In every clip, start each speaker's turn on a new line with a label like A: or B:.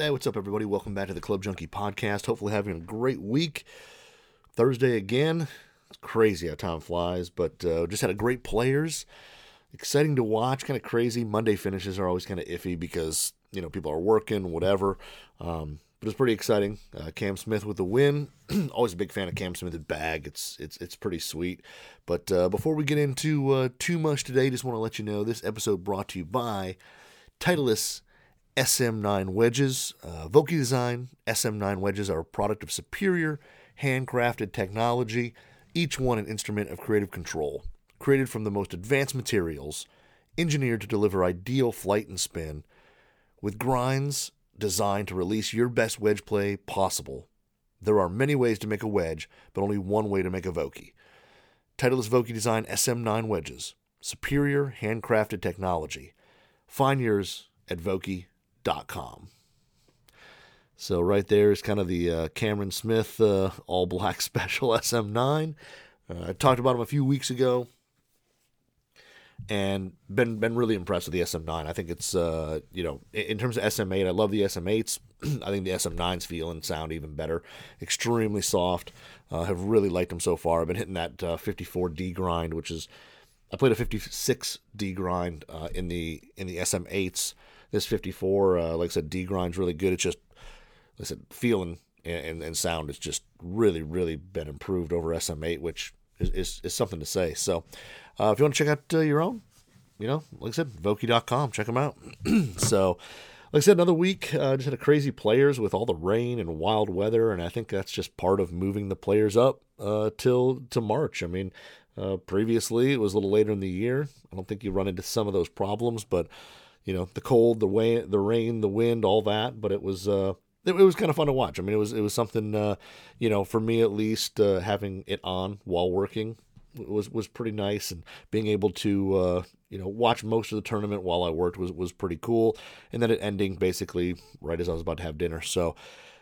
A: Hey, what's up, everybody? Welcome back to the Club Junkie Podcast. Hopefully, having a great week. Thursday again. It's crazy how time flies, but uh, just had a great players. Exciting to watch. Kind of crazy. Monday finishes are always kind of iffy because you know people are working, whatever. Um, but it's pretty exciting. Uh, Cam Smith with the win. always a big fan of Cam Smith's bag. It's it's it's pretty sweet. But uh, before we get into uh, too much today, just want to let you know this episode brought to you by Titleist SM9 wedges. Uh, Vokey Design SM9 wedges are a product of superior handcrafted technology, each one an instrument of creative control. Created from the most advanced materials, engineered to deliver ideal flight and spin, with grinds designed to release your best wedge play possible. There are many ways to make a wedge, but only one way to make a Vokey. Titleist Vokey Design SM9 wedges, superior handcrafted technology. Find yours at Vokey com. So right there is kind of the uh, Cameron Smith uh, all black special SM9. Uh, I talked about him a few weeks ago, and been been really impressed with the SM9. I think it's uh, you know in, terms of SM8, I love the SM8s. I think the SM9s feel and sound even better. Extremely soft. Uh, have really liked them so far. I've been hitting that 54D uh, grind, which is I played a 56D grind in the in the SM8s this 54, uh, like I said, D grind's really good. It's just, like I said, feeling and, and, and sound has just really, really been improved over SM8, which is, is, is something to say. So uh, if you want to check out uh, your own, you know, like I said, Vokey.com, check them out. so, like I said, another week. Uh, just had a crazy players with all the rain and wild weather, and I think that's just part of moving the players up uh, till to March. I mean, uh, previously it was a little later in the year. I don't think you run into some of those problems, but you know the cold, the way, the rain, the wind, all that. But it was uh, it, it was kind of fun to watch. I mean, it was it was something uh, you know for me at least uh, having it on while working was was pretty nice, and being able to uh, you know watch most of the tournament while I worked was was pretty cool. And then it ending basically right as I was about to have dinner. So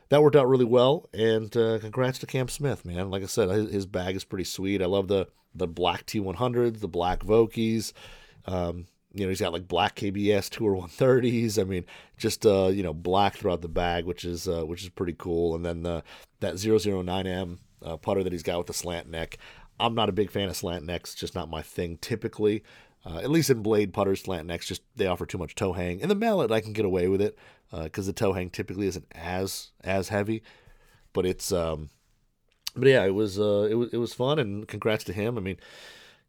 A: that worked out really well. And uh, congrats to Cam Smith, man. Like I said, his, his, bag is pretty sweet. I love the the black T100s, the black Vokeys. Um, you know, he's got like black KBS Tour 130s. I mean, just uh, you know, black throughout the bag, which is uh, which is pretty cool. And then the that 009M uh, putter that he's got with the slant neck. I'm not a big fan of slant necks, just not my thing typically. Uh, at least in blade putters, slant necks just they offer too much toe hang. In the mallet, I can get away with it because uh, the toe hang typically isn't as as heavy. But it's um, but yeah, it was uh, it was it was fun, and congrats to him. I mean,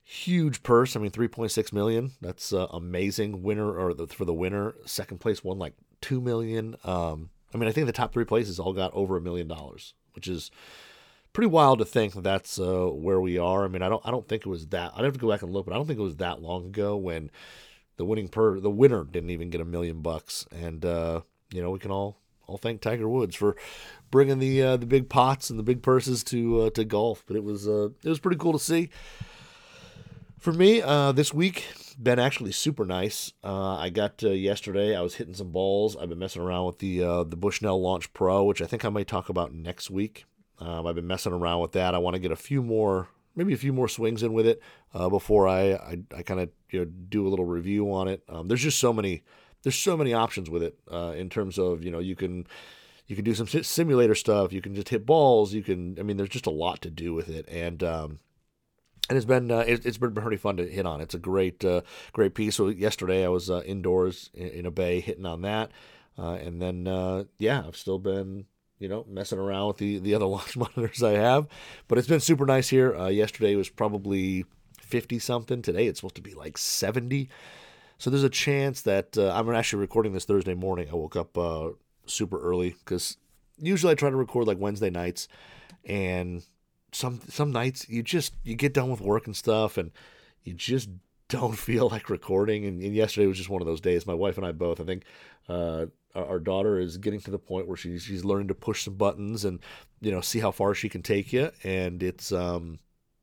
A: huge purse. I mean, 3.6 million. That's uh, amazing. Winner or the, for the winner, second place won like two million. Um, I mean, I think the top three places all got over a million dollars, which is pretty wild to think that that's uh, where we are. I mean, I don't, I don't think it was that. I'd have to go back and look, but I don't think it was that long ago when the winning per the winner didn't even get a million bucks. And uh, you know, we can all all thank Tiger Woods for bringing the uh, the big pots and the big purses to uh, to golf. But it was uh, it was pretty cool to see. For me, uh, this week been actually super nice. Uh, I got uh, yesterday. I was hitting some balls. I've been messing around with the uh, the Bushnell Launch Pro, which I think I might talk about next week. Um, I've been messing around with that. I want to get a few more, maybe a few more swings in with it uh, before I I, I kind of you know do a little review on it. Um, there's just so many there's so many options with it uh, in terms of you know you can you can do some simulator stuff. You can just hit balls. You can I mean there's just a lot to do with it and. Um, and it's been uh, it, has been pretty fun to hit on. It's a great uh, great piece. So yesterday I was uh, indoors in, in, a bay hitting on that, uh, and then uh, yeah, I've still been you know messing around with the the other launch monitors I have, but it's been super nice here. Uh, yesterday was probably fifty something. Today it's supposed to be like seventy. So there's a chance that I'm actually recording this Thursday morning. I woke up super early because usually I try to record like Wednesday nights, and some some nights you just you get done with work and stuff and you just don't feel like recording. And, and yesterday was just one of those days. My wife and i both i think uh, our daughter is getting to the point where she's she's learning to push some buttons and you know see how far she can take you. And it's um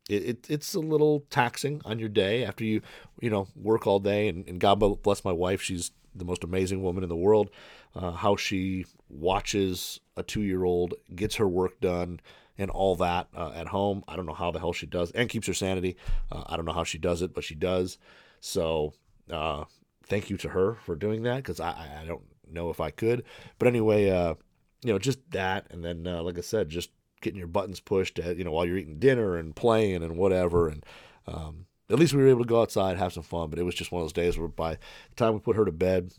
A: it, it it's a little taxing on your day after you you know work all day. And, and god bless my wife. She's the most amazing woman in the world. Uh, how she watches a two year old gets her work done and all that uh, at home. I don't know how the hell she does and keeps her sanity. Uh, I don't know how she does it, but she does. So uh, thank you to her for doing that because I, I don't know if I could. But anyway, uh, you know, just that, and then uh, like I said, just getting your buttons pushed, at, you know, while you're eating dinner and playing and whatever, and um, at least we were able to go outside, have some fun. But it was just one of those days where by the time we put her to bed,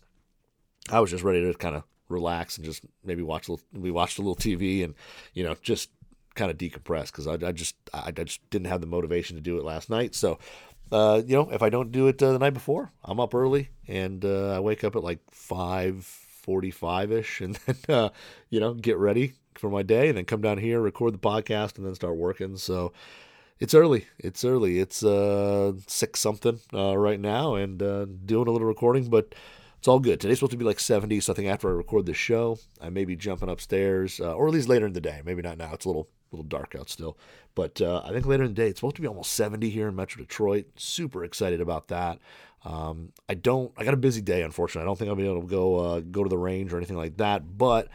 A: I was just ready to kind of relax and just maybe watch a little, we watched a little TV and you know just kind of decompress because I, I, just I, I, just didn't have the motivation to do it last night. So uh, you know if I don't do it uh, the night before, I'm up early and uh, I wake up at like five forty five ish and then uh, you know get ready for my day and then come down here record the podcast and then start working. So it's early. It's early. It's uh six something uh, right now and uh, doing a little recording, but it's all good. Today's supposed to be like 70, so I think after I record this show, I may be jumping upstairs, uh, or at least later in the day. Maybe not now. It's a little little dark out still, but uh, I think later in the day it's supposed to be almost 70 here in Metro Detroit. Super excited about that. Um, I don't. I got a busy day, unfortunately. I don't think I'll be able to go uh, go to the range or anything like that, but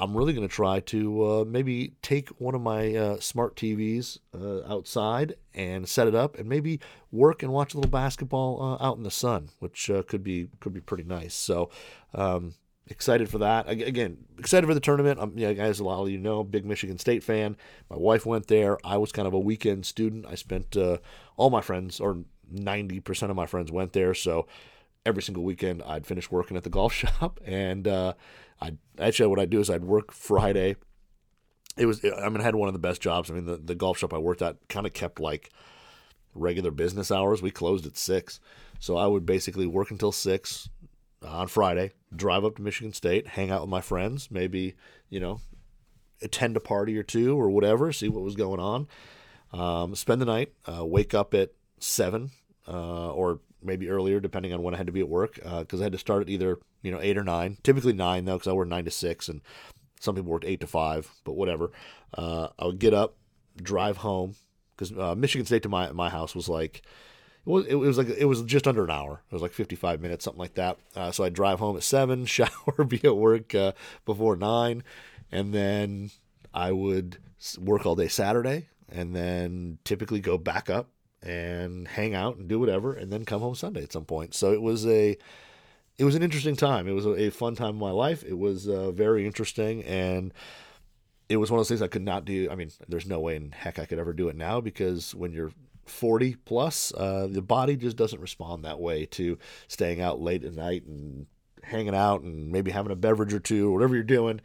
A: I'm really going to try to uh, maybe take one of my uh, smart TVs uh, outside and set it up, and maybe work and watch a little basketball uh, out in the sun, which uh, could be could be pretty nice. So. Um, excited for that. Again, excited for the tournament. I'm, yeah, guys, a lot of you know, big Michigan State fan. My wife went there. I was kind of a weekend student. I spent uh, all my friends, or 90% of my friends, went there. So every single weekend, I'd finish working at the golf shop, and uh, I actually what I'd do is I'd work Friday. It was I mean I had one of the best jobs. I mean the the golf shop I worked at kind of kept like regular business hours. We closed at six, so I would basically work until six on Friday, drive up to Michigan State, hang out with my friends, maybe you know attend a party or two or whatever, see what was going on. Um, spend the night, uh, wake up at seven uh, or maybe earlier, depending on when I had to be at work, because uh, I had to start at either you know eight or nine. Typically nine though, because I work nine to six, and some people worked eight to five. But whatever. Uh, I would get up, drive home, because uh, Michigan State to my my house was like. It was, it was like it was just under an hour. It was like 55 minutes, something like that. Uh, so I'd drive home at seven, shower, be at work uh, before nine, and then I would work all day Saturday, and then typically go back up and hang out and do whatever, and then come home Sunday at some point. So it was a it was an interesting time. It was a, a fun time in my life. It was uh, very interesting, and it was one of those things I could not do. I mean, there's no way in heck I could ever do it now because when you're 40 plus, uh, the body just doesn't respond that way to staying out late at night and hanging out and maybe having a beverage or two or whatever you're doing.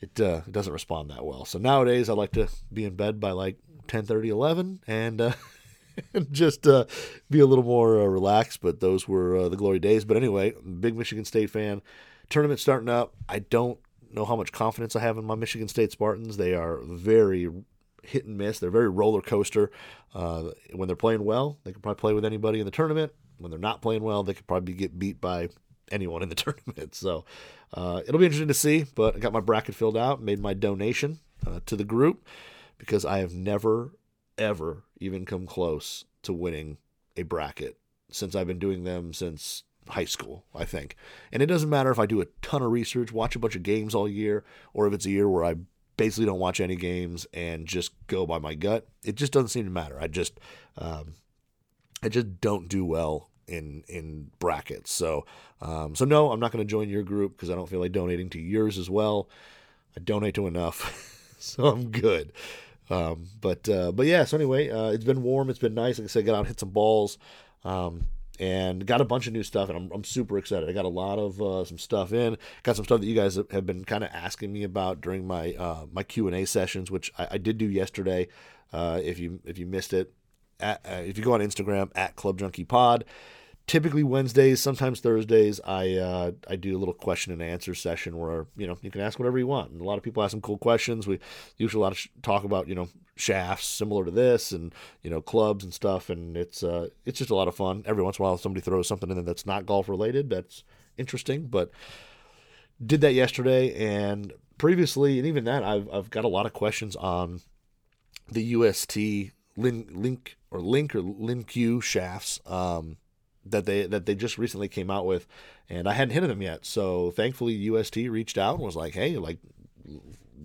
A: It, uh, it doesn't respond that well. So nowadays I like to be in bed by like 10, 30, 11 and uh, just uh, be a little more uh, relaxed. But those were uh, the glory days. But anyway, big Michigan State fan. Tournament starting up. I don't know how much confidence I have in my Michigan State Spartans. They are very hit and miss. They're very roller coaster. Uh, when they're playing well, they can probably play with anybody in the tournament. When they're not playing well, they could probably get beat by anyone in the tournament. So uh, it'll be interesting to see. But I got my bracket filled out, made my donation uh, to the group because I have never ever even come close to winning a bracket since I've been doing them since high school, I think. And it doesn't matter if I do a ton of research, watch a bunch of games all year, or if it's a year where I basically don't watch any games and just go by my gut. It just doesn't seem to matter. I just, um, I just don't do well in in brackets. So, um, so no, I'm not going to join your group because I don't feel like donating to yours as well. I donate to enough, so I'm good. Um, but uh, but yeah. So anyway, uh, it's been warm. It's been nice. Like I said, got out and hit some balls, um, and got a bunch of new stuff. And I'm, I'm super excited. I got a lot of uh, some stuff in. Got some stuff that you guys have been kind of asking me about during my uh, my Q and A sessions, which I, I, did do yesterday. Uh, if you if you missed it, at, uh, if you go on Instagram at Club Junkie Pod typically Wednesdays, sometimes Thursdays, I uh, I do a little question and answer session where you know you can ask whatever you want. And a lot of people ask some cool questions. We usually a lot of sh- talk about you know shafts similar to this and you know clubs and stuff. And it's uh, it's just a lot of fun. Every once in a while, somebody throws something in there that's not golf related. That's interesting. But did that yesterday and previously, and even that I've I've got a lot of questions on the UST link link or link or LinQ shafts. Um, that they that they just recently came out with, and I hadn't hit them yet. So thankfully, UST reached out and was like, "Hey, like."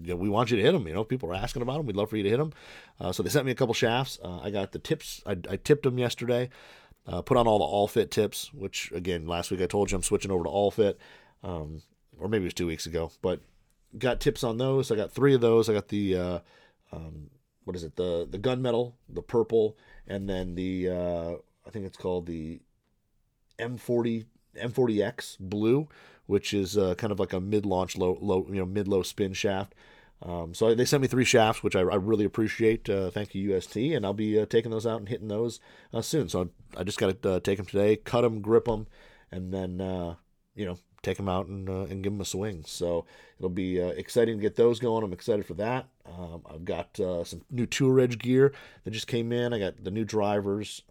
A: You know, we want you to hit them. You know, people are asking about them. We'd love for you to hit them. Uh, so they sent me a couple shafts. Uh, I got the tips. I, I tipped them yesterday. Uh, put on all the all fit tips, which again last week I told you I'm switching over to all fit. um, or maybe it was two weeks ago. But got tips on those. I got three of those. I got the uh, um, what is it? The the gunmetal, the purple, and then the uh, I think it's called the M40 M40X blue, which is uh, kind of like a mid-launch low low you know mid-low spin shaft. Um, so they sent me three shafts, which I, I really appreciate. Uh, thank you, UST, and I'll be uh, taking those out and hitting those uh, soon. So I, I just got to uh, take them today, cut them, grip them, and then uh, you know take them out and, and give them a swing. So it'll be exciting to get those going. I'm excited for that. Um, I've got some new Tour Edge gear that just came in. I got the new drivers,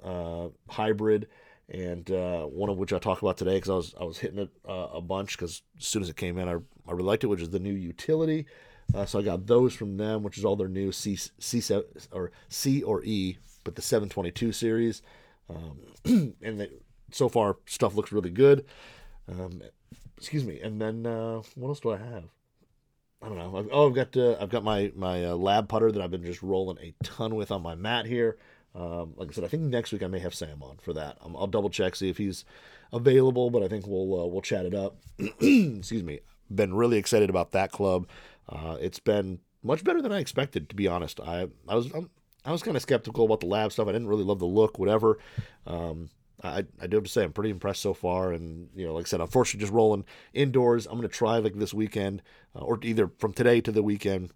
A: hybrid and uh, one of which I talk about today because I was I was hitting it uh, a bunch because as soon as it came in, I, I really liked it, which is the new utility. Uh, so I got those from them, which is all their new C C or C or E, but the 722 series. Um, and they, so far stuff looks really good. Um, excuse me. And then uh, what else do I have? I don't know. I've, oh, I've got uh, I've got my my uh, lab putter that I've been just rolling a ton with on my mat here. Um, like I said, I think next week I may have Sam on for that. Um, I'll double check see if he's available, but I think we'll uh, we'll chat it up. Excuse me. Been really excited about that club. Uh, it's been much better than I expected, to be honest. I I was I'm, i was kind of skeptical about the lab stuff. I didn't really love the look, whatever. Um, I, I do have to say I'm pretty impressed so far, and you know, like I said, unfortunately, just rolling indoors. I'm to try like this weekend, uh, or either from today to the weekend,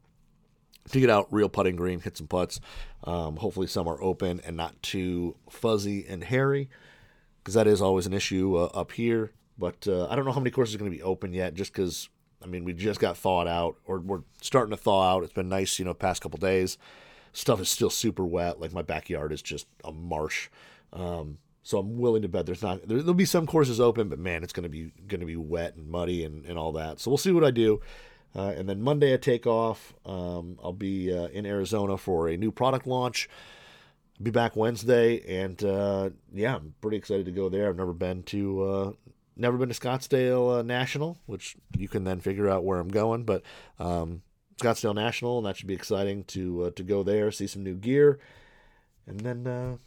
A: to get out real putting green, hit some putts. Um, hopefully, some are open and not too fuzzy and hairy, because that is always an issue uh, up here. But uh, I don't know how many courses are going to be open yet, just because I mean, we just got thawed out, or we're starting to thaw out. It's been nice, you know, past couple days. Stuff is still super wet. Like my backyard is just a marsh. Um, so I'm willing to bet there's not there, will be some courses open, but man, it's gonna be gonna be wet and muddy and, and all that. So we'll see what I do. Uh, and then Monday I take off. Um, I'll be uh, in Arizona for a new product launch. Be back Wednesday, and uh, yeah, I'm pretty excited to go there. I've never been to uh, never been to Scottsdale uh, National, which you can then figure out where I'm going. But um, Scottsdale National, and that should be exciting to uh, to go there, see some new gear, and then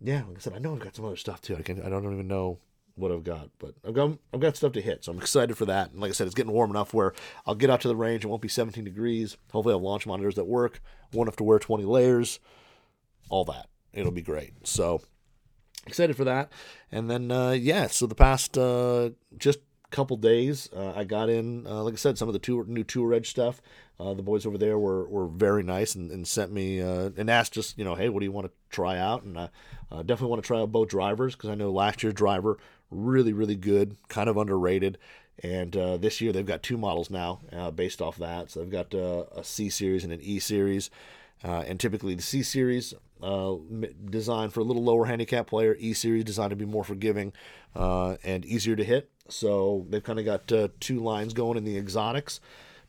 A: yeah, like I said, I know I've got some other stuff too. I can I don't even know what I've got, but I've got I've got stuff to hit, so I'm excited for that. And like I said, it's getting warm enough where I'll get out to the range. It won't be 17 degrees. Hopefully, I have launch monitors that work. Won't have to wear 20 layers. All that. It'll be great. So excited for that. And then uh, yeah, so the past uh, just couple days, uh, I got in. Uh, like I said, some of the tour, new Tour Edge stuff. Uh, the boys over there were, were very nice and, and sent me uh, and asked just you know, hey, what do you want to try out? And I definitely want to try out both drivers because I know last year's driver really really good, kind of underrated. And this year they've got two models now based off that. So they've got a C series and an E series. Uh, and typically the C series uh, designed for a little lower handicap player, E series designed to be more forgiving uh, and easier to hit. So they've kind of got uh, two lines going in the exotics.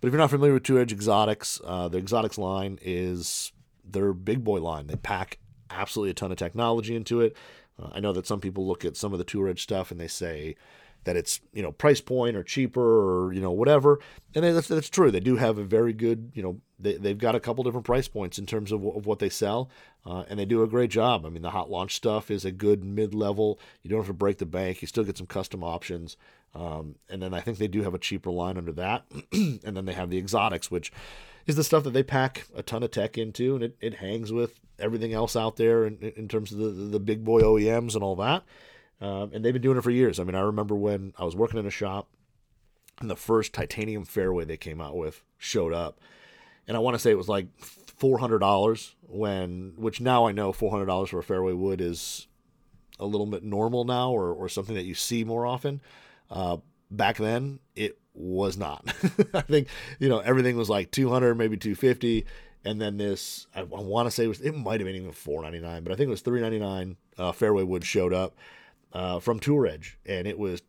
A: But if you're not familiar with Tour Edge Exotics, uh, the exotics line is their big boy line. They pack absolutely a ton of technology into it. Uh, I know that some people look at some of the Tour Edge stuff and they say, that it's you know price point or cheaper or you know whatever. And that's, that's true. They do have a very good you know they, they've got a couple different price points in terms of, of what they sell uh, and they do a great job. I mean the hot launch stuff is a good mid-level. You don't have to break the bank. You still get some custom options um, and then i think they do have a cheaper line under that. And then they have the exotics which is the stuff that they pack a ton of tech into and it, it hangs with everything else out there in, in terms of the, the big boy oems and all that um, and they've been doing it for years. I mean, I remember when I was working in a shop and the first titanium fairway they came out with showed up. And I want to say it was like $400 when, which now I know $400 for a fairway wood is a little bit normal now or, or something that you see more often. Uh, back then, it was not. I think, you know, everything was like 200, maybe 250 and then this I, I want to say it was it might have been even 499 but I think it was 399 uh, fairway wood showed up uh, from Tour Edge, and it was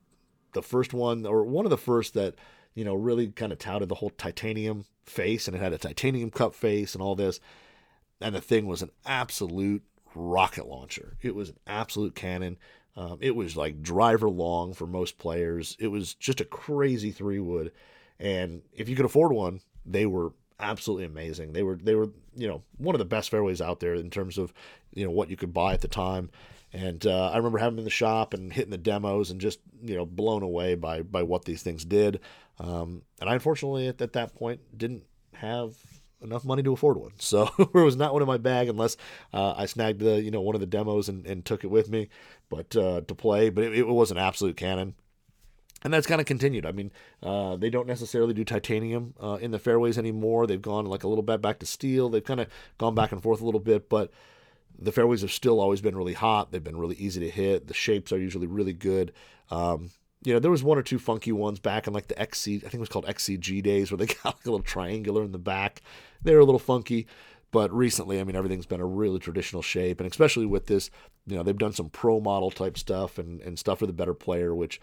A: the first one or one of the first that you know really kind of touted the whole titanium face, and it had a titanium cup face and all this, and the thing was an absolute rocket launcher. It was an absolute cannon. Um, it was like driver long for most players. It was just a crazy three wood, and if you could afford one, they were absolutely amazing. They were they were you know one of the best fairways out there in terms of you know what you could buy at the time. And uh, I remember having them in the shop and hitting the demos and just you know blown away by by what these things did. Um, and I unfortunately at, at that point didn't have enough money to afford one, so it was not one in my bag unless uh, I snagged the you know one of the demos and, and took it with me, but uh, to play. But it, it was an absolute cannon and that's kind of continued. I mean, uh, they don't necessarily do titanium uh, in the fairways anymore. They've gone like a little bit back to steel. They've kind of gone back and forth a little bit, but the fairways have still always been really hot. They've been really easy to hit. The shapes are usually really good. Um, you know, there was one or two funky ones back in like the XC, I think it was called XCG days, where they got like a little triangular in the back. They were a little funky. But recently, I mean, everything's been a really traditional shape, and especially with this, you know, they've done some pro model type stuff and, and stuff for the better player, which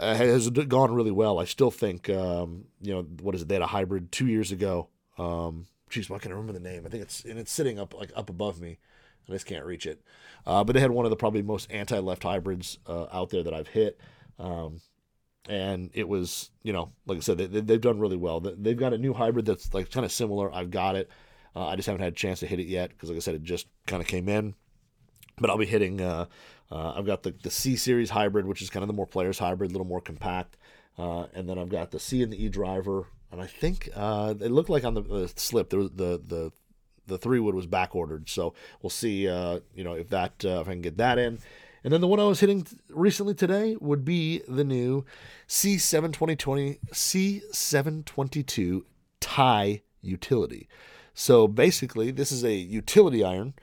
A: uh, has gone really well. I still think, um, you know, what is it? They had a hybrid two years ago. Um, geez, I can't remember the name. I think it's and it's sitting up like up above me. I just can't reach it. Uh, but they had one of the probably most anti-left hybrids uh, out there that I've hit. Um, and it was, you know, like I said, they, they've done really well. They've got a new hybrid that's like kind of similar. I've got it. Uh, I just haven't had a chance to hit it yet because, like I said, it just kind of came in. But I'll be hitting uh, uh, I've got the, the C series hybrid, which is kind of the more players hybrid, a little more compact. Uh, and then I've got the C and the E driver. And I think uh, it looked like on the, the slip, there was the, the, the three wood was back ordered. So we'll see, uh, you know, if that, uh, if I can get that in. And then the one I was hitting recently today would be the new C72020, C722 tie utility. So basically, this is a utility iron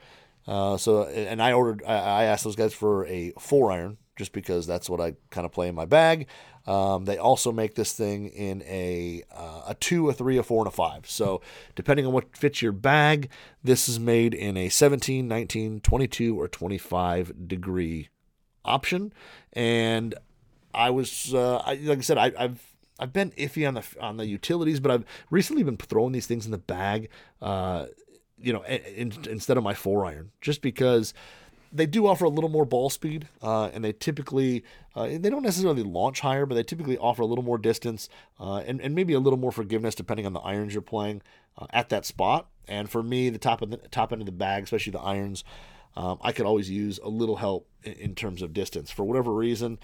A: uh, so, and I ordered, I, asked those guys for a four iron just because that's what I kind of play in my bag. Um, they also make this thing in a uh, a two, a three, a four, and a five. So depending on what fits your bag, this is made in a 17, 19, 22, or 25 degree option. And I was, uh, I, like I said, I, have I've been iffy on the on the utilities, but I've recently been throwing these things in the bag. Uh, you know, in, instead of my four iron, just because they do offer a little more ball speed, uh, and they typically uh, they don't necessarily launch higher, but they typically offer a little more distance uh, and and maybe a little more forgiveness depending on the irons you're playing uh, at that spot. And for me, the top of the top end of the bag, especially the irons, um, I could always use a little help in, in, terms of distance for whatever reason.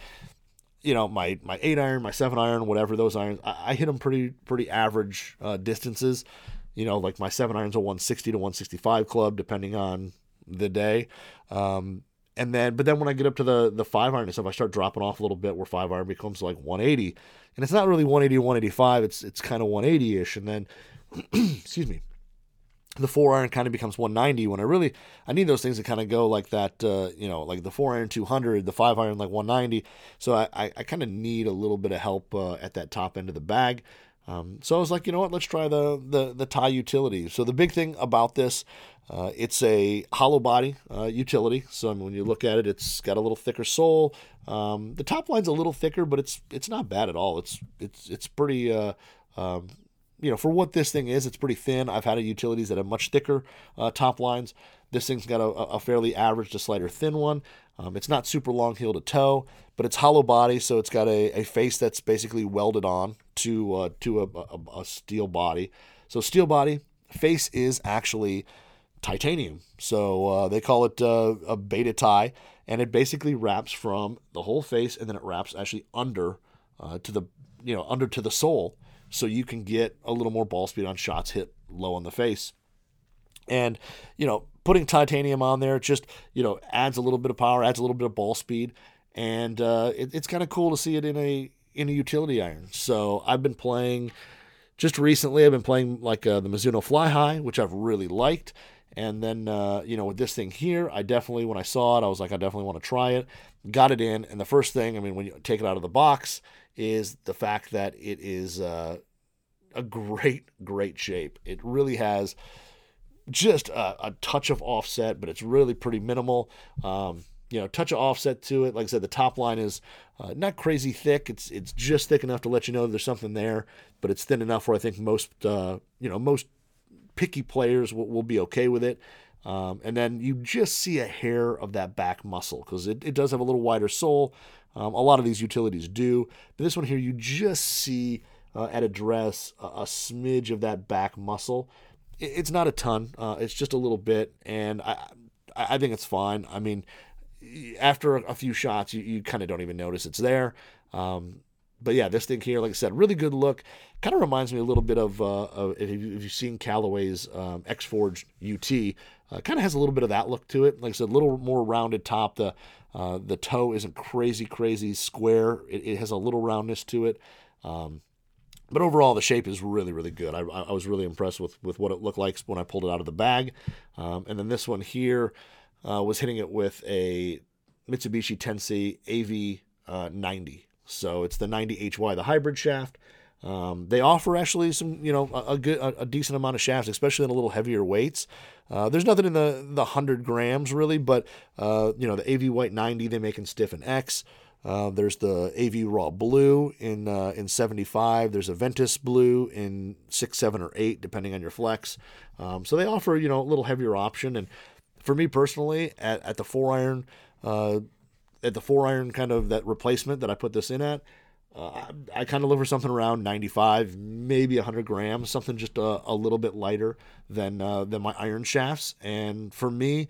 A: You know, my my eight iron, my seven iron, whatever those irons, I, I hit them pretty pretty average uh, distances you know, like my seven irons a 160 to 165 club, depending on the day. Um, and then, but then when I get up to the the five iron and stuff, I start dropping off a little bit where five iron becomes like 180, and it's not really 180 185. It's it's kind of 180 ish, and then, excuse me, the four iron kind of becomes 190 when I really I need those things to kind of go like that uh, you know like the four iron 200 the five iron like 190 so I, I, I kind of need a little bit of help uh, at that top end of the bag um, so I was like, you know what? Let's try the the the tie utility. So the big thing about this, uh, it's a hollow body uh, utility. So I mean, when you look at it, it's got a little thicker sole. Um, the top line's a little thicker, but it's it's not bad at all. It's it's it's pretty. Uh, um, you know, for what this thing is, it's pretty thin. I've had utilities that have much thicker uh, top lines. This thing's got a, a fairly average to slighter thin one. Um, it's not super long heel to toe, but it's hollow body, so it's got a, a face that's basically welded on to uh, to a, a, a, steel body. So steel body face is actually titanium. So uh, they call it uh, a beta tie, and it basically wraps from the whole face, and then it wraps actually under uh, to the you know under to the sole, so you can get a little more ball speed on shots hit low on the face. And you know, putting titanium on there just you know adds a little bit of power, adds a little bit of ball speed, and uh, it, it's kind of cool to see it in a in a utility iron. So I've been playing just recently. I've been playing like uh, the Mizuno Fli-Hi, which I've really liked. And then, uh, you know, with this thing here, I definitely, when I saw it, I was like, I definitely want to try it. Got it in. And the first thing, I mean, when you take it out of the box, is the fact that it is uh, a great, great shape. It really has just a, a, touch of offset, but it's really pretty minimal. Um, you know, touch of offset to it. Like I said, the top line is uh, not crazy thick. It's it's just thick enough to let you know there's something there, but it's thin enough where I think most uh, you know most picky players will, will be okay with it. Um, and then you just see a hair of that back muscle because it, it does have a little wider sole. Um, a lot of these utilities do, but this one here you just see uh, at address, a, a, smidge of that back muscle. It, it's not a ton. Uh, it's just a little bit, and I I think it's fine. I mean, after a few shots, you, you kind of don't even notice it's there. Um, but yeah, this thing here, like I said, really good look. Kind of reminds me a little bit of, uh, of if, you, have seen Callaway's um, X Forged UT. Uh, kind of has a little bit of that look to it. Like I said, a little more rounded top. The uh, the toe isn't crazy, crazy square. It, it has a little roundness to it. Um, but overall, the shape is really, really good. I, I, was really impressed with, with what it looked like when I pulled it out of the bag. Um, and then this one here uh, was hitting it with a Mitsubishi Tensei AV90. So it's the 90HY, the hybrid shaft. Um, they offer actually some, you know, a, a good, a, a, decent amount of shafts, especially in a little heavier weights. Uh, there's nothing in the the hundred grams really, but uh, you know, the AV White 90 they make in stiff and X. Uh, there's the AV Raw Blue in uh, in 75. There's a Ventus Blue in six, seven, or eight, depending on your flex. Um, so they offer you know a little heavier option. And for me personally, at, at the four iron, uh, at the four iron kind of that replacement that I put this in at, uh, I, kind of look for something around 95, maybe 100 grams, something just a, a little bit lighter than uh, than my iron shafts. And for me,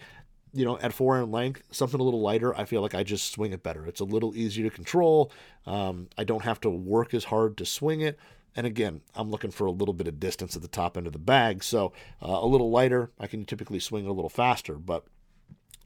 A: you know, at four iron length, something a little lighter, I feel like I just swing it better. It's a little easier to control. Um, I don't have to work as hard to swing it. And again, I'm looking for a little bit of distance at the top end of the bag. So uh, a little lighter, I can typically swing a little faster. But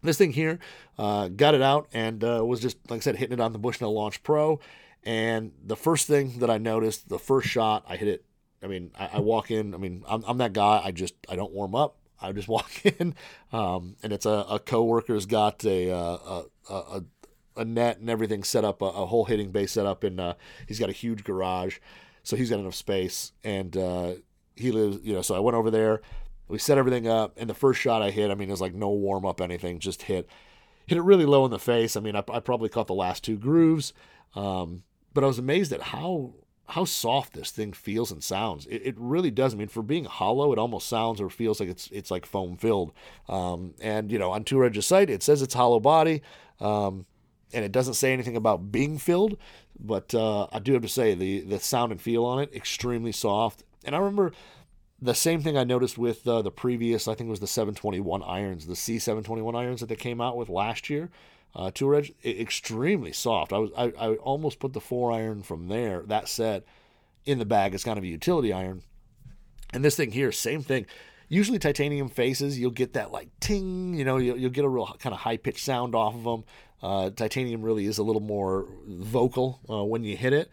A: this thing here, uh, got it out and uh, was just, like I said, hitting it on the Bushnell Launch Pro. And the first thing that I noticed, the first shot, I hit it. I mean, I, I walk in. I mean, I'm, I'm that guy. I just I don't warm up. I just walk in, um, and it's a, a coworker's got a, uh, a, a, a net and everything set up, a, a whole hitting base set up, and uh, he's got a huge garage, so he's got enough space, and uh, he lives, you know. So I went over there, we set everything up, and the first shot I hit, I mean, it was like no warm up, anything, just hit, hit it really low in the face. I mean, I, I probably caught the last two grooves. Um, but I was amazed at how how soft this thing feels and sounds. It, it, really does. I mean, for being hollow, it almost sounds or feels like it's it's like foam filled. Um, and you know, on Tour Edge's site, it says it's hollow body, um, and it doesn't say anything about being filled. But uh, I do have to say the the sound and feel on it extremely soft. And I remember the same thing I noticed with uh, the previous, I think it was the 721 irons, the C721 irons that they came out with last year uh, tour edge extremely soft. I was I, I almost put the four iron from there that set in the bag It's kind of a utility iron, and this thing here same thing. Usually titanium faces you'll get that like ting, you know you'll, you'll get a real kind of high pitched sound off of them. Uh, titanium really is a little more vocal uh, when you hit it.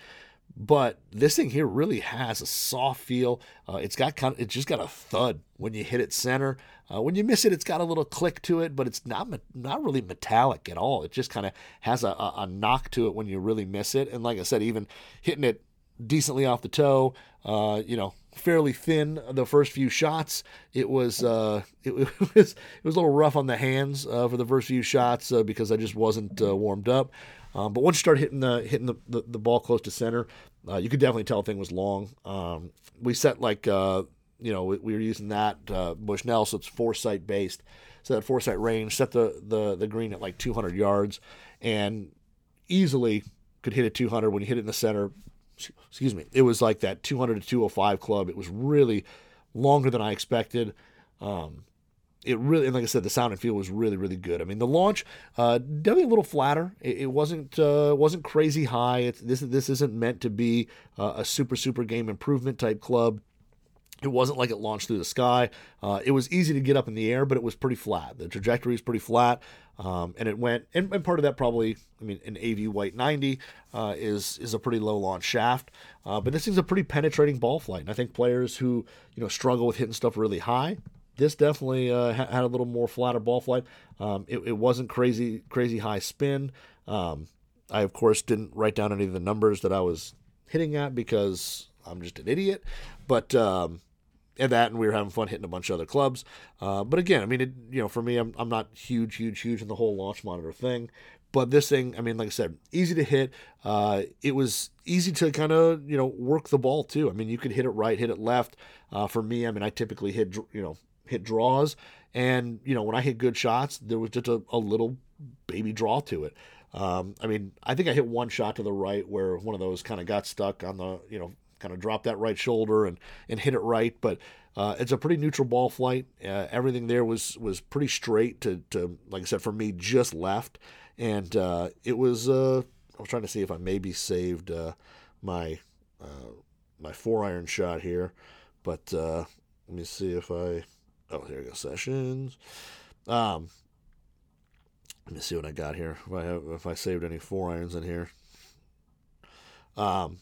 A: But this thing here really has a soft feel. Uh, it's got kind of, just got a thud when you hit it center. Uh, when you miss it, it's got a little click to it, but it's not not really metallic at all. It just kind of has a, a, a, knock to it when you really miss it. And like I said, even hitting it decently off the toe, uh, you know, fairly thin the first few shots. It was uh, it, was it was a little rough on the hands uh, for the first few shots uh, because I just wasn't uh, warmed up. Um, but once you start hitting the hitting the, the, the ball close to center, uh, you could definitely tell the thing was long. Um, we set like uh, you know we, we, were using that Bushnell, so it's foresight based. So that foresight range set the, the the green at like 200 yards, and easily could hit it 200 when you hit it in the center. Excuse me, it was like that 200 to 205 club. It was really longer than I expected. Um, it really, and like I said, the sound and feel was really, really good. I mean, the launch uh, definitely a little flatter. It, it wasn't uh, wasn't crazy high. It's, this this isn't meant to be uh, a super super game improvement type club. It wasn't like it launched through the sky. Uh, it was easy to get up in the air, but it was pretty flat. The trajectory is pretty flat, um, and it went. And, and, part of that probably, I mean, an AV White 90 uh, is is a pretty low launch shaft, uh, but this thing's a pretty penetrating ball flight. And I think players who you know struggle with hitting stuff really high this definitely uh, had a little more flatter ball flight. Um, it, it, wasn't crazy crazy high spin. Um, I of course didn't write down any of the numbers that I was hitting at because I'm just an idiot. But um, and that, and we were having fun hitting a bunch of other clubs. Uh, but again, I mean, it, you know, for me, I'm I'm not huge, huge, huge in the whole launch monitor thing. But this thing, I mean, like I said, easy to hit. Uh, it was easy to kind of, you know, work the ball too. I mean, you could hit it right, hit it left. Uh, for me, I mean, I typically hit, you know, hit draws. And, you know, when I hit good shots, there was just a, a little baby draw to it. Um, I mean, I think I hit one shot to the right where one of those kind of got stuck on the, you know, kind of drop that right shoulder and and hit it right. But uh, it's a pretty neutral ball flight. Uh, everything there was was pretty straight to to like I said for me just left, and uh, it was. Uh, I was trying to see if I maybe saved uh, my uh, my four iron shot here, but let me see if I. Oh, here we go. Sessions. Um, let me see what I got here. If I have, if I saved any four irons in here. Um,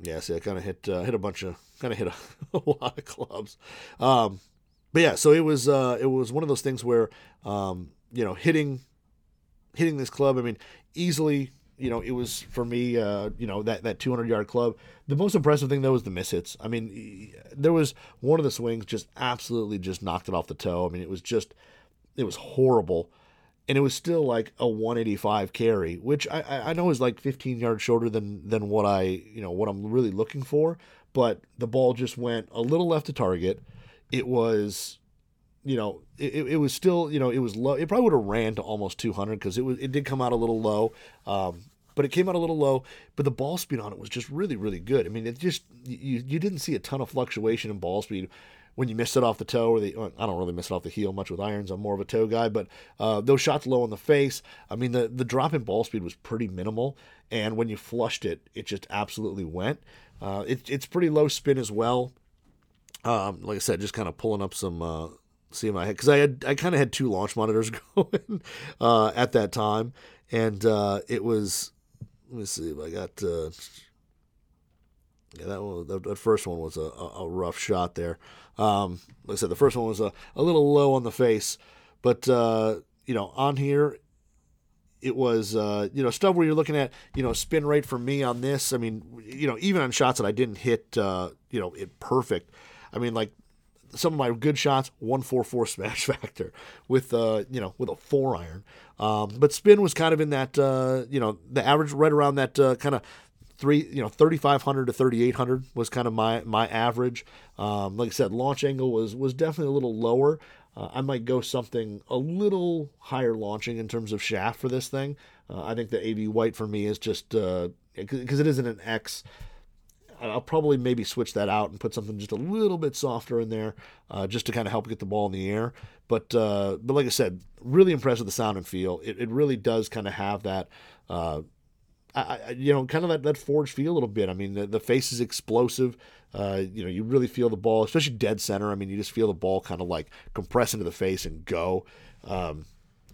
A: yeah, see, I kind of hit uh, hit a bunch of kind of hit a, a, lot of clubs. Um, but yeah, so it was uh, it was one of those things where um, you know hitting hitting this club. I mean, easily. You know, it was for me. Uh, you know that that 200 yard club. The most impressive thing though was the miss hits. I mean, there was one of the swings just absolutely just knocked it off the toe. I mean, it was just it was horrible and it was still like a 185 carry, which I, I know is like 15 yards shorter than than what I you know what I'm really looking for. But the ball just went a little left to target. It was, you know, it, it was still you know it was low. It probably would have ran to almost 200 because it was it did come out a little low. Um, but it came out a little low. But the ball speed on it was just really, really good. I mean, it just you you didn't see a ton of fluctuation in ball speed when you miss it off the toe or the I don't really miss it off the heel much with irons. I'm more of a toe guy, but uh, those shots low on the face. I mean, the the drop in ball speed was pretty minimal, and when you flushed it, it just absolutely went. Uh, it, it's pretty low spin as well. Um, like I said, just kind of pulling up some uh, see my head because I had I kind of had two launch monitors going uh, at that time, and uh, it was let me see if I got. Yeah, that, that first one was a, a, rough shot there. Um, like I said, the first one was a, a little low on the face, but uh, you know, on here, it was uh, you know stuff where you're looking at you know spin rate for me on this. I mean, you know, even on shots that I didn't hit, uh, you know, it perfect. I mean, like some of my good shots, one four four smash factor with uh, you know with a four iron. Um, but spin was kind of in that uh, you know the average right around that uh, kind of three, you know, 3,500 to 3,800 was kind of my my average. Um, like I said, launch angle was was definitely a little lower. Uh, I might go something a little higher launching in terms of shaft for this thing. Uh, I think the AV white for me is just because uh, it isn't an X. I'll probably maybe switch that out and put something just a little bit softer in there, uh, just to kind of help get the ball in the air. But uh, but like I said, really impressed with the sound and feel. It, it really does kind of have that uh, I, you know, kind of that, that forge feel a little bit. I mean, the, the face is explosive. Uh, you know, you really feel the ball, especially dead center. I mean, you just feel the ball kind of like compress into the face and go. Um,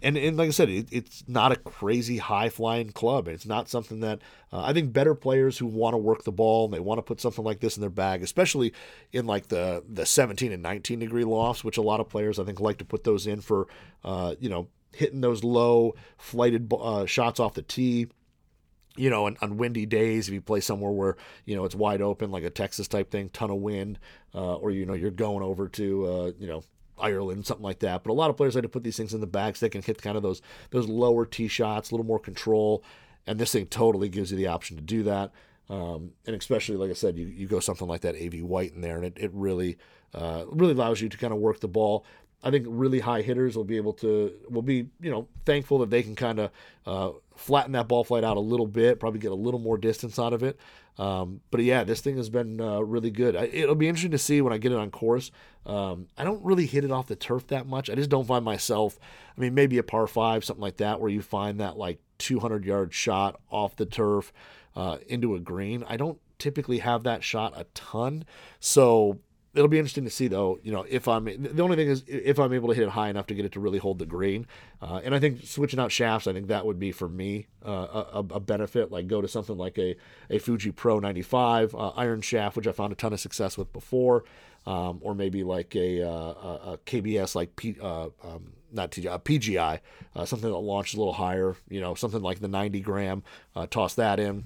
A: and, and like I said, it, it's not a crazy high flying club. It's not something that uh, I think better players who want to work the ball and they want to put something like this in their bag, especially in like the the 17 and 19 degree lofts, which a lot of players I think like to put those in for, uh, you know, hitting those low flighted uh, shots off the tee you know, on, on, windy days, if you play somewhere where you know it's wide open, like a Texas type thing, ton of wind, uh, or you know you're going over to uh, you know Ireland, something like that. But a lot of players like to put these things in the bags. So they can hit kind of those those lower tee shots, a little more control, and this thing totally gives you the option to do that. Um, and especially, like I said, you, you go something like that AV White in there, and it, it really uh, really allows you to kind of work the ball. I think really high hitters will be able to will be you know thankful that they can kind of uh, flatten that ball flight out a little bit, probably get a little more distance out of it. Um, but yeah, this thing has been uh, really good. I, it'll be interesting to see when I get it on course. Um, I don't really hit it off the turf that much. I just don't find myself. I mean, maybe a par five, something like that, where you find that like 200 yard shot off the turf uh, into a green. I don't typically have that shot a ton, so it'll be interesting to see though you know if i'm the only thing is if i'm able to hit it high enough to get it to really hold the green uh, and i think switching out shafts i think that would be for me uh, a, a, benefit. Like go to something like a, a fuji pro 95 uh, iron shaft which i found a ton of success with before um, or maybe like a, uh, a kbs like P, uh, um, not TGI, PGI, uh, something that launches a little higher, you know, something like the 90 gram, toss that in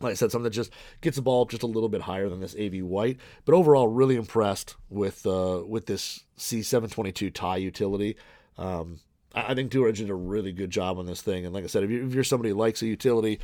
A: like I said, something that just gets the ball just a little bit higher than this AV White. But overall, really impressed with uh, with this C722 tie utility. Um, I, I think Duo did a really good job on this thing. And like I said, if, you, if you're somebody who likes a utility,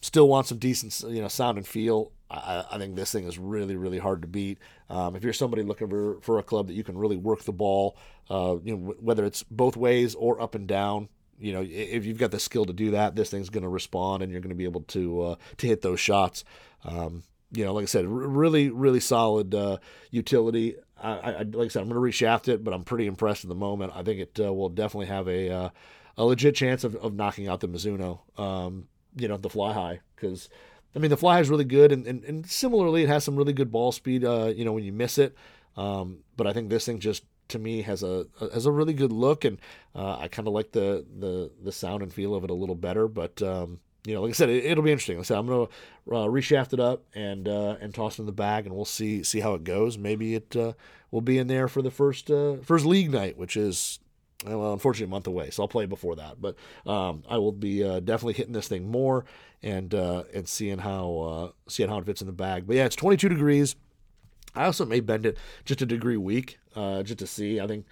A: still wants some decent you know sound and feel, I, I think this thing is really really hard to beat. Um, if you're somebody looking for for a club that you can really work the ball, uh, you know whether it's both ways or up and down, you know, if you've got the skill to do that, this thing's going to respond, and you're going to be able to uh, to hit those shots. Um, you know, like I said, r- really, really solid uh, utility. I, I, like I said, I'm going to reshaft it, but I'm pretty impressed at the moment. I think it uh, will definitely have a uh, a legit chance of, of knocking out the Mizuno. Um, you know, the Fli-Hi because. I mean, the fly is really good, and, and, and similarly, it has some really good ball speed. Uh, you know, when you miss it, um, but I think this thing just to me has a has a really good look, and uh, I kind of like the the the sound and feel of it a little better. But um, you know, like I said, it, will be interesting. Like I said, I'm gonna uh, reshaft it up and uh, and toss it in the bag, and we'll see see how it goes. Maybe it uh, will be in there for the first uh, first league night, which is well, unfortunately, a month away. So I'll play before that. But um, I will be uh, definitely hitting this thing more and uh, and seeing how uh, seeing how it fits in the bag. But yeah, it's 22 degrees. I also may bend it just a degree weak, uh, just to see. I think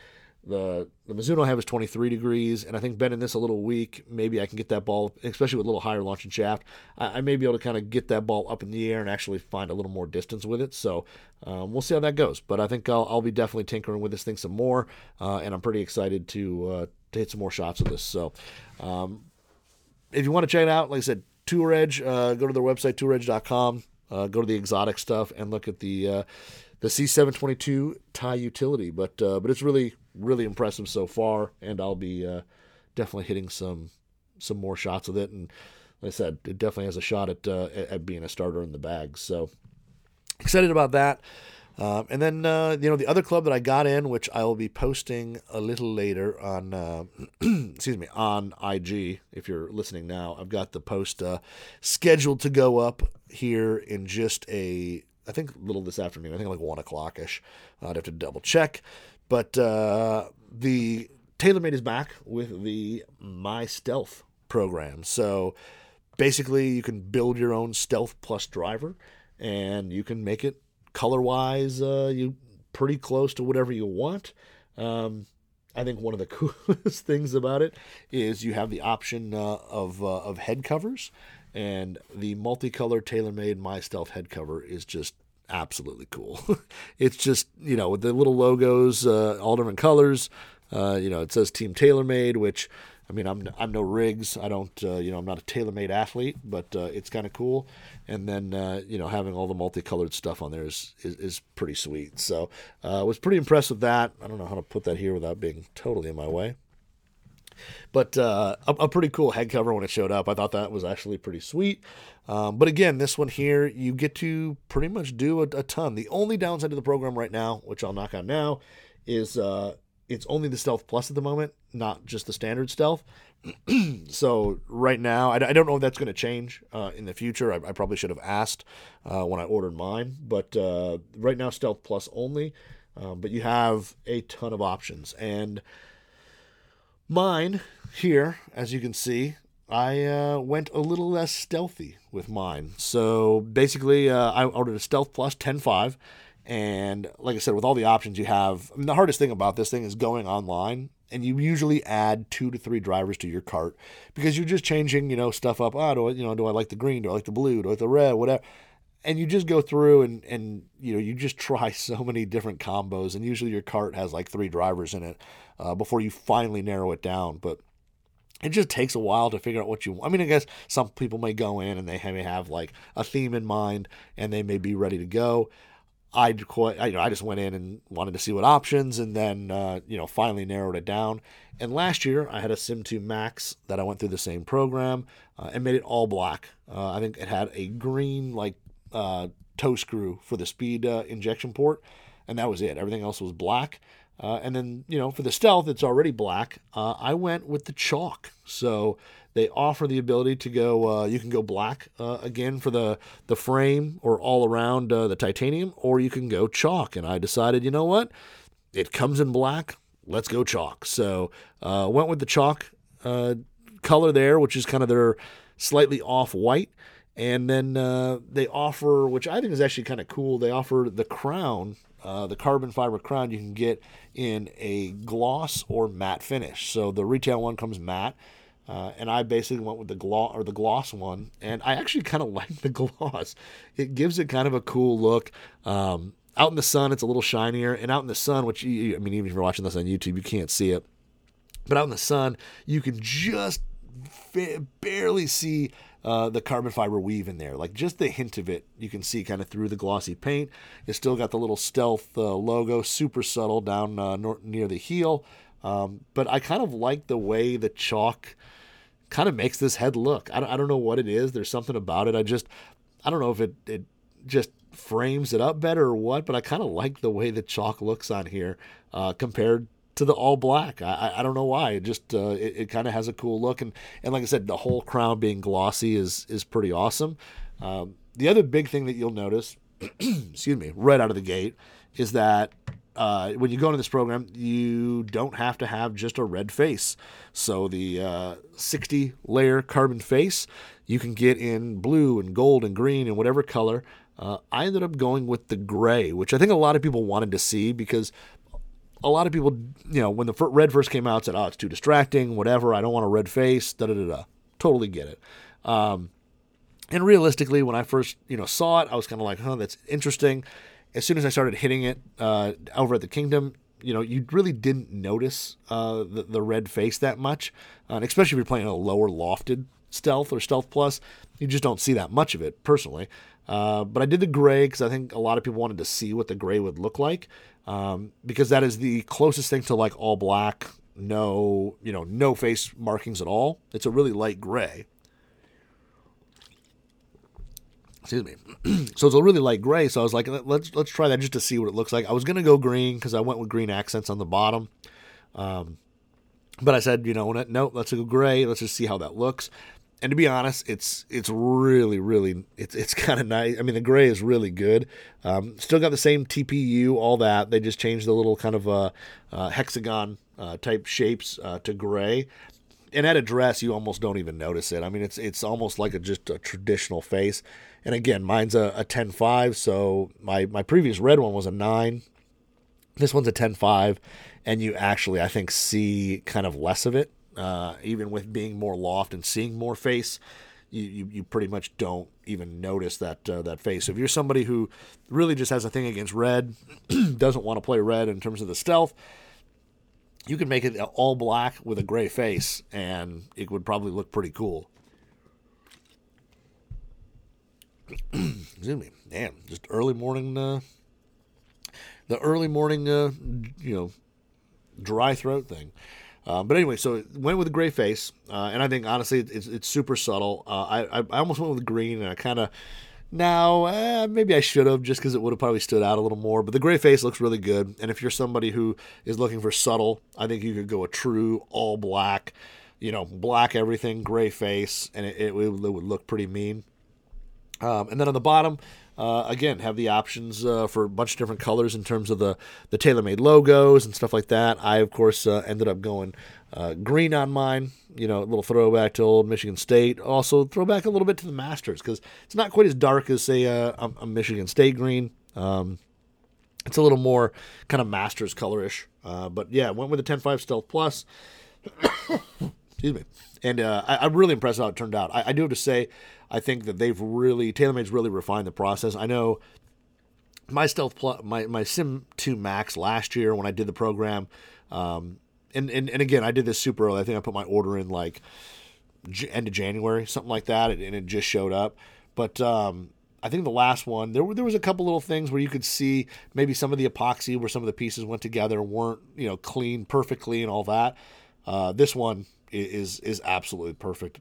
A: the the Mizuno I have is 23 degrees, and I think bending this a little weak, maybe I can get that ball, especially with a little higher launching shaft. I, I may be able to kind of get that ball up in the air and actually find a little more distance with it. So um, we'll see how that goes. But I think I'll, I'll be definitely tinkering with this thing some more, uh, and I'm pretty excited to uh, to hit some more shots with this. So um, if you want to check it out, like I said, Tour Edge, uh, go to their website, touredge.com. Uh, go to the exotic stuff and look at the uh, the C722 tie utility. But uh, but it's really really impressive so far, and I'll be uh, definitely hitting some some more shots with it. And like I said, it definitely has a shot at uh, at being a starter in the bag. So excited about that. Um, and then you know the other club that I got in, which I will be posting a little later on, excuse me, on IG. If you're listening now, I've got the post scheduled to go up here in just a, I think little this afternoon. I think like one o'clock ish. I'd have to double check, but uh, the TaylorMade is back with the My Stealth program. So basically, you can build your own Stealth Plus driver, and you can make it color wise, uh, you pretty close to whatever you want. Um, I think one of the coolest things about it is you have the option uh, of uh, of head covers, and the multicolored TaylorMade My Stealth head cover is just absolutely cool. it's just you know with the little logos, uh, all different colors. Uh, you know, it says Team TaylorMade, which I mean, I'm I'm no rigs. I don't, uh, you know, I'm not a TaylorMade athlete, but uh, it's kind of cool. And then, uh, you know, having all the multicolored stuff on there is is, is pretty sweet. So, I uh, was pretty impressed with that. I don't know how to put that here without being totally in my way. But uh, a, a, pretty cool head cover when it showed up. I thought that was actually pretty sweet. Um, but again, this one here, you get to pretty much do a, a, ton. The only downside to the program right now, which I'll knock on now, is uh, it's only the Stealth Plus at the moment, not just the standard Stealth. so right now, I, I, don't know if that's going to change uh, in the future. I, I, probably should have asked uh, when I ordered mine, but uh, right now Stealth Plus only. Um, but you have a ton of options, and mine here, as you can see, I uh, went a little less stealthy with mine. So basically, uh, I ordered a Stealth Plus 10.5 and like I said, with all the options you have, I mean, the hardest thing about this thing is going online and you usually add two to three drivers to your cart because you're just changing, you know, stuff up. Oh, do I, you know, do I like the green? Do I like the blue? Do I like the red? Whatever. And you just go through and, and you know you just try so many different combos, and usually your cart has like three drivers in it uh, before you finally narrow it down. But it just takes a while to figure out what you want. I mean, I guess some people may go in and they may have like a theme in mind and they may be ready to go. I quite, you know, I just went in and wanted to see what options, and then uh, you know finally narrowed it down. And last year I had a Sim 2 Max that I went through the same program uh, and made it all black. Uh, I think it had a green like uh, toe screw for the speed uh, injection port, and that was it. Everything else was black. Uh, and then you know for the stealth, it's already black. I went with the chalk, so they offer the ability to go. Uh, you can go black uh, again for the the frame or all around uh, the titanium, or you can go chalk. And I decided, you know what, it comes in black. Let's go chalk. So uh, went with the chalk uh, color there, which is kind of their slightly off white. And then uh, they offer, which I think is actually kind of cool. They offer the crown uh, the carbon fiber crown you can get in a gloss or matte finish. So the retail one comes matte, uh, and I basically went with the gloss or the gloss one, and I actually kind of like the gloss. It gives it kind of a cool look. Um, out in the sun, it's a little shinier, and out in the sun, which you, I mean, even if you're watching this on YouTube, you can't see it. But out in the sun, you can just barely see uh, the carbon fiber weave in there. Like just the hint of it, you can see kind of through the glossy paint. It's still got the little stealth uh, logo, super subtle down uh, near the heel. Um, but I kind of like the way the chalk kind of makes this head look. I don't, I don't know what it is. There's something about it. I just, I don't know if it, it just frames it up better or what, but I kind of like the way the chalk looks on here uh, compared to the all black. I, I don't know why. It just uh, it, it kind of has a cool look, and and like I said, the whole crown being glossy is is pretty awesome. Um, the other big thing that you'll notice, excuse me, right out of the gate, is that uh, when you go into this program, you don't have to have just a red face. So the uh, 60 layer carbon face, you can get in blue and gold and green and whatever color. Uh, I ended up going with the gray, which I think a lot of people wanted to see because a lot of people, you know, when the red first came out, said, "Oh, it's too distracting. Whatever. I don't want a red face." Da da da da. Totally get it. Um, and realistically, when I first, you know, saw it, I was kind of like, "Huh, that's interesting." As soon as I started hitting it uh, over at the Kingdom, you know, you really didn't notice uh, the, the red face that much, uh, especially if you're playing a lower lofted stealth or stealth plus. You just don't see that much of it personally. Uh, but I did the gray because I think a lot of people wanted to see what the gray would look like um, because that is the closest thing to like all black, no, you know, no face markings at all. It's a really light gray. Excuse me. so it's a really light gray. So I was like, let's let's try that just to see what it looks like. I was gonna go green because I went with green accents on the bottom. Um, but I said, you know, no, let's go gray. Let's just see how that looks and to be honest, it's it's really really it's it's kind of nice. I mean, the gray is really good. Um, still got the same TPU, all that. They just changed the little kind of uh, uh, hexagon uh, type shapes uh, to gray. And at address, you almost don't even notice it. I mean, it's it's almost like a, just a traditional face. And again, mine's a, a 10.5, so my my previous red one was a nine. This one's a 10.5, and you actually I think see kind of less of it uh, even with being more loft and seeing more face, you, you, you pretty much don't even notice that uh, that face. So if you're somebody who really just has a thing against red, doesn't want to play red in terms of the stealth, you can make it all black with a gray face, and it would probably look pretty cool. Excuse me, damn, just early morning. Uh, the early morning, uh, you know, dry throat thing. Um, but anyway, so went with a gray face, uh, and I think honestly it's, it's super subtle. Uh, I, I almost went with green, and I kind of now eh, maybe I should have just because it would have probably stood out a little more. But the gray face looks really good, and if you're somebody who is looking for subtle, I think you could go a true all black, you know, black everything, gray face, and it, it, it would look pretty mean. Um, and then on the bottom, uh, again, have the options uh, for a bunch of different colors in terms of the, the TaylorMade logos and stuff like that. I, of course, uh, ended up going uh, green on mine, you know, a little throwback to old Michigan State. Also, throwback a little bit to the Masters because it's not quite as dark as, say, a, a Michigan State green. Um, it's a little more kind of Masters colorish. Uh, but yeah, went with the 10.5 Stealth Plus. Excuse me. And uh, I, am really impressed how it turned out. I, I do have to say, I think that they've really TaylorMade's really refined the process. I know my Stealth my my Sim 2 Max last year when I did the program, um, and, and and again I did this super early. I think I put my order in like end of January, something like that, and it just showed up. But um, I think the last one there were, there was a couple little things where you could see maybe some of the epoxy where some of the pieces went together weren't you know clean perfectly and all that. Uh, this one is is absolutely perfect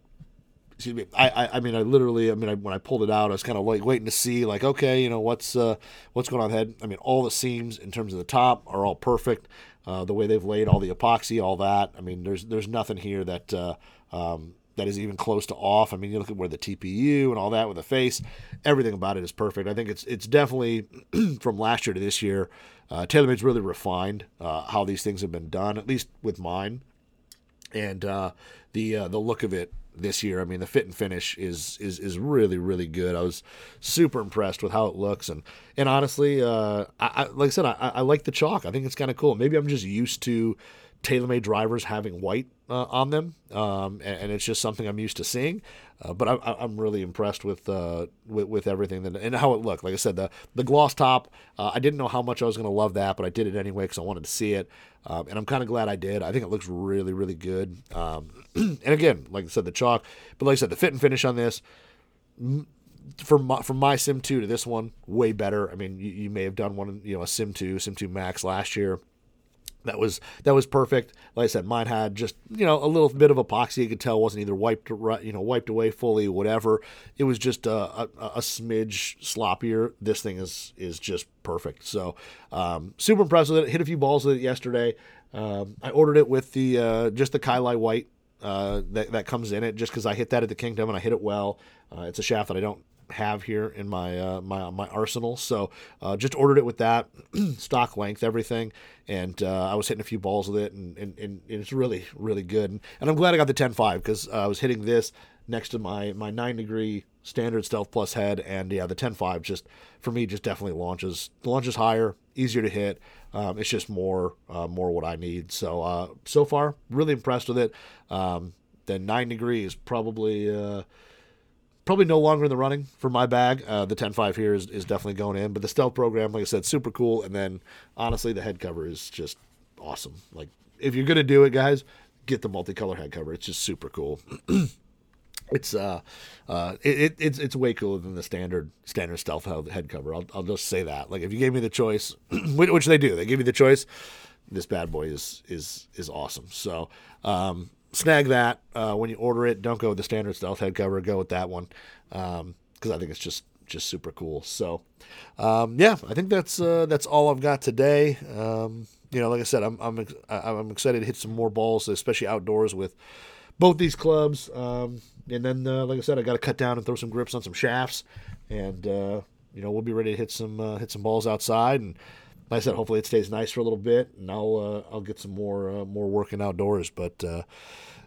A: excuse me. I, I, I mean, I literally, I mean, I, when I pulled it out, I was kind of like waiting to see, like, okay, you know, what's uh, what's going on head. I mean, all the seams in terms of the top are all perfect. Uh, the way they've laid all the epoxy, all that. I mean, there's there's nothing here that uh, um, that is even close to off. I mean, you look at where the TPU and all that with the face, everything about it is perfect. I think it's it's definitely from last year to this year. Uh, TaylorMade's really refined uh, how these things have been done, at least with mine, and uh, the uh, the look of it this year. I mean, the fit and finish is is is really really good. I was super impressed with how it looks, and and honestly, uh, I, I like I said, I, I like the chalk. I think it's kind of cool. Maybe I'm just used to TaylorMade drivers having white uh, on them, um, and, and, it's just something I'm used to seeing. Uh, but I, am really impressed with, uh, with, with everything that, and how it looked. Like I said, the the gloss top. Uh, I didn't know how much I was going to love that, but I did it anyway because I wanted to see it, um, and I'm kind of glad I did. I think it looks really really good. Um, and again, like I said, the chalk. But like I said, the fit and finish on this. From my, from my Sim 2 to this one, way better. I mean, you, you may have done one, you know, a Sim 2, Sim 2 Max last year that was that was perfect. Like I said, mine had just you know a little bit of epoxy. You could tell wasn't either wiped you know wiped away fully, whatever. It was just a, a, a smidge sloppier. This thing is is just perfect. So um, super impressed with it. Hit a few balls with it yesterday. Um, I ordered it with the uh, just the Kai white uh, that that comes in it, just because I hit that at the Kingdom and I hit it well. Uh, it's a shaft that I don't have here in my uh, my my arsenal. So uh, just ordered it with that stock length, everything, and uh, I was hitting a few balls with it, and, and, and it's really really good. And, and I'm glad I got the 10.5 because I was hitting this next to my my nine degree standard stealth plus head, and yeah, the 10.5 just for me just definitely launches launches higher, easier to hit. Um, it's just more uh, more what I need. So uh, so far, really impressed with it. Um, the nine degrees probably uh, probably no longer in the running for my bag. Uh, the 10.5 here is, is definitely going in, but the stealth program, like I said, super cool. And then honestly, the head cover is just awesome. Like if you're gonna do it, guys, get the multicolor head cover. It's just super cool. it's uh, uh, it, it's it's way cooler than the standard standard stealth head cover. I'll I'll just say that. Like if you gave me the choice, which they do, they give you the choice. This bad boy is is is awesome. So um, snag that uh, when you order it. Don't go with the standard stealth head cover. Go with that one because um, I think it's just just super cool. So um, yeah, I think that's uh, that's all I've got today. Um, you know, like I said, I'm I'm I'm excited to hit some more balls, especially outdoors with both these clubs. Um, and then, uh, like I said, I got to cut down and throw some grips on some shafts, and uh, you know we'll be ready to hit some uh, hit some balls outside and like I said, hopefully it stays nice for a little bit, and I'll uh, I'll get some more uh, more working outdoors. But uh,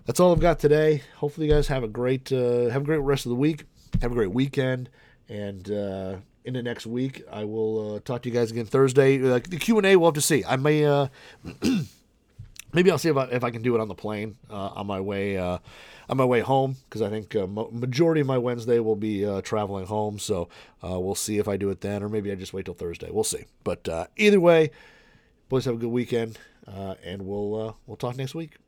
A: that's all I've got today. Hopefully, you guys have a great have a great rest of the week. Have a great weekend, and in the next week, I will talk to you guys again Thursday. Like the Q and A, we'll have to see. I may maybe I'll see if I, if I can do it on the plane on my way on my way home because I think uh, majority of my Wednesday will be uh, traveling home. So uh, we'll see if I do it then, or maybe I just wait till Thursday. We'll see. But uh, either way, boys have a good weekend, uh, and we'll uh, we'll talk next week.